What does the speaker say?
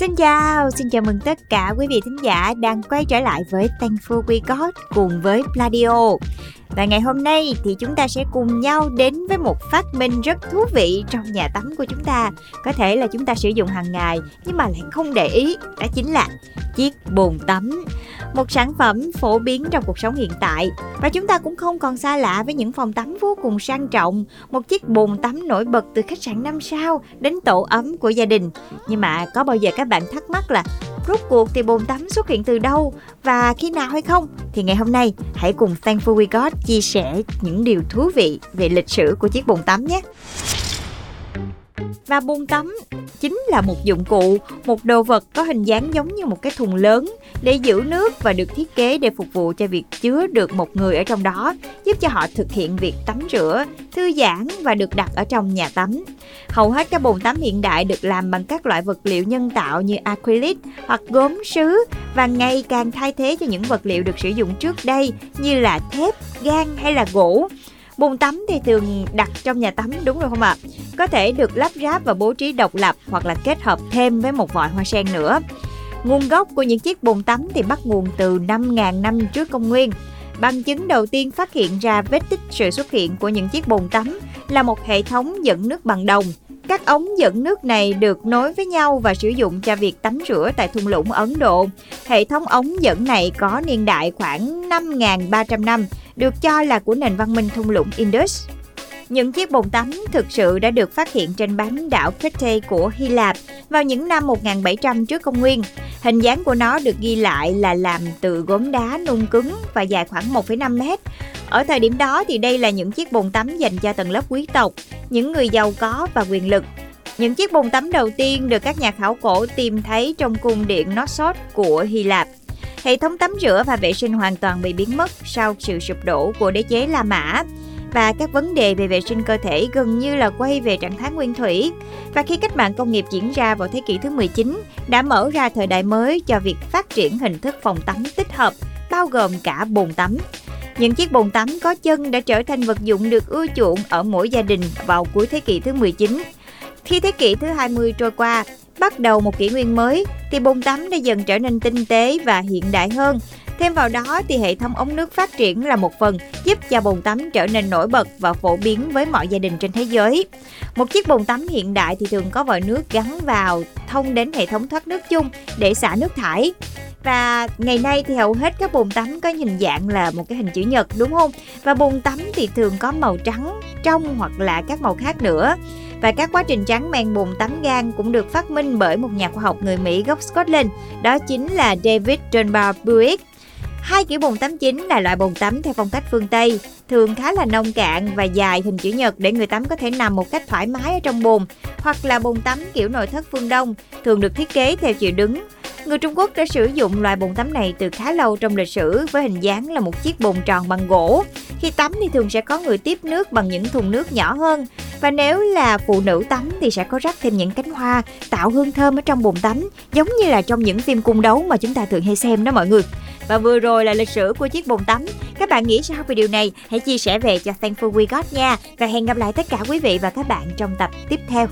Xin chào, xin chào mừng tất cả quý vị thính giả đang quay trở lại với Thankful We Got cùng với Pladio. Và ngày hôm nay thì chúng ta sẽ cùng nhau đến với một phát minh rất thú vị trong nhà tắm của chúng ta. Có thể là chúng ta sử dụng hàng ngày nhưng mà lại không để ý, đó chính là chiếc bồn tắm. Một sản phẩm phổ biến trong cuộc sống hiện tại và chúng ta cũng không còn xa lạ với những phòng tắm vô cùng sang trọng, một chiếc bồn tắm nổi bật từ khách sạn 5 sao đến tổ ấm của gia đình. Nhưng mà có bao giờ các bạn thắc mắc là rốt cuộc thì bồn tắm xuất hiện từ đâu và khi nào hay không? Thì ngày hôm nay, hãy cùng Thankful We Got chia sẻ những điều thú vị về lịch sử của chiếc bồn tắm nhé. Và bồn tắm chính là một dụng cụ, một đồ vật có hình dáng giống như một cái thùng lớn để giữ nước và được thiết kế để phục vụ cho việc chứa được một người ở trong đó, giúp cho họ thực hiện việc tắm rửa, thư giãn và được đặt ở trong nhà tắm. Hầu hết các bồn tắm hiện đại được làm bằng các loại vật liệu nhân tạo như acrylic hoặc gốm sứ và ngày càng thay thế cho những vật liệu được sử dụng trước đây như là thép, gan hay là gỗ. Bồn tắm thì thường đặt trong nhà tắm đúng rồi không ạ? Có thể được lắp ráp và bố trí độc lập hoặc là kết hợp thêm với một vòi hoa sen nữa. Nguồn gốc của những chiếc bồn tắm thì bắt nguồn từ 5.000 năm trước công nguyên. Bằng chứng đầu tiên phát hiện ra vết tích sự xuất hiện của những chiếc bồn tắm là một hệ thống dẫn nước bằng đồng. Các ống dẫn nước này được nối với nhau và sử dụng cho việc tắm rửa tại thung lũng Ấn Độ. Hệ thống ống dẫn này có niên đại khoảng 5.300 năm, được cho là của nền văn minh thung lũng Indus. Những chiếc bồn tắm thực sự đã được phát hiện trên bán đảo Crete của Hy Lạp vào những năm 1700 trước công nguyên. Hình dáng của nó được ghi lại là làm từ gốm đá nung cứng và dài khoảng 1,5 mét. Ở thời điểm đó thì đây là những chiếc bồn tắm dành cho tầng lớp quý tộc, những người giàu có và quyền lực. Những chiếc bồn tắm đầu tiên được các nhà khảo cổ tìm thấy trong cung điện Knossos của Hy Lạp. Hệ thống tắm rửa và vệ sinh hoàn toàn bị biến mất sau sự sụp đổ của đế chế La Mã và các vấn đề về vệ sinh cơ thể gần như là quay về trạng thái nguyên thủy. Và khi cách mạng công nghiệp diễn ra vào thế kỷ thứ 19 đã mở ra thời đại mới cho việc phát triển hình thức phòng tắm tích hợp, bao gồm cả bồn tắm. Những chiếc bồn tắm có chân đã trở thành vật dụng được ưa chuộng ở mỗi gia đình vào cuối thế kỷ thứ 19. Khi thế kỷ thứ 20 trôi qua, bắt đầu một kỷ nguyên mới thì bồn tắm đã dần trở nên tinh tế và hiện đại hơn Thêm vào đó thì hệ thống ống nước phát triển là một phần giúp cho bồn tắm trở nên nổi bật và phổ biến với mọi gia đình trên thế giới. Một chiếc bồn tắm hiện đại thì thường có vòi nước gắn vào thông đến hệ thống thoát nước chung để xả nước thải. Và ngày nay thì hầu hết các bồn tắm có hình dạng là một cái hình chữ nhật đúng không? Và bồn tắm thì thường có màu trắng, trong hoặc là các màu khác nữa. Và các quá trình trắng men bồn tắm gan cũng được phát minh bởi một nhà khoa học người Mỹ gốc Scotland, đó chính là David Dunbar Buick. Hai kiểu bồn tắm chính là loại bồn tắm theo phong cách phương Tây, thường khá là nông cạn và dài hình chữ nhật để người tắm có thể nằm một cách thoải mái ở trong bồn, hoặc là bồn tắm kiểu nội thất phương Đông, thường được thiết kế theo chiều đứng. Người Trung Quốc đã sử dụng loại bồn tắm này từ khá lâu trong lịch sử với hình dáng là một chiếc bồn tròn bằng gỗ. Khi tắm thì thường sẽ có người tiếp nước bằng những thùng nước nhỏ hơn. Và nếu là phụ nữ tắm thì sẽ có rắc thêm những cánh hoa tạo hương thơm ở trong bồn tắm, giống như là trong những phim cung đấu mà chúng ta thường hay xem đó mọi người. Và vừa rồi là lịch sử của chiếc bồn tắm. Các bạn nghĩ sao về điều này? Hãy chia sẻ về cho Thankful We Got nha. Và hẹn gặp lại tất cả quý vị và các bạn trong tập tiếp theo.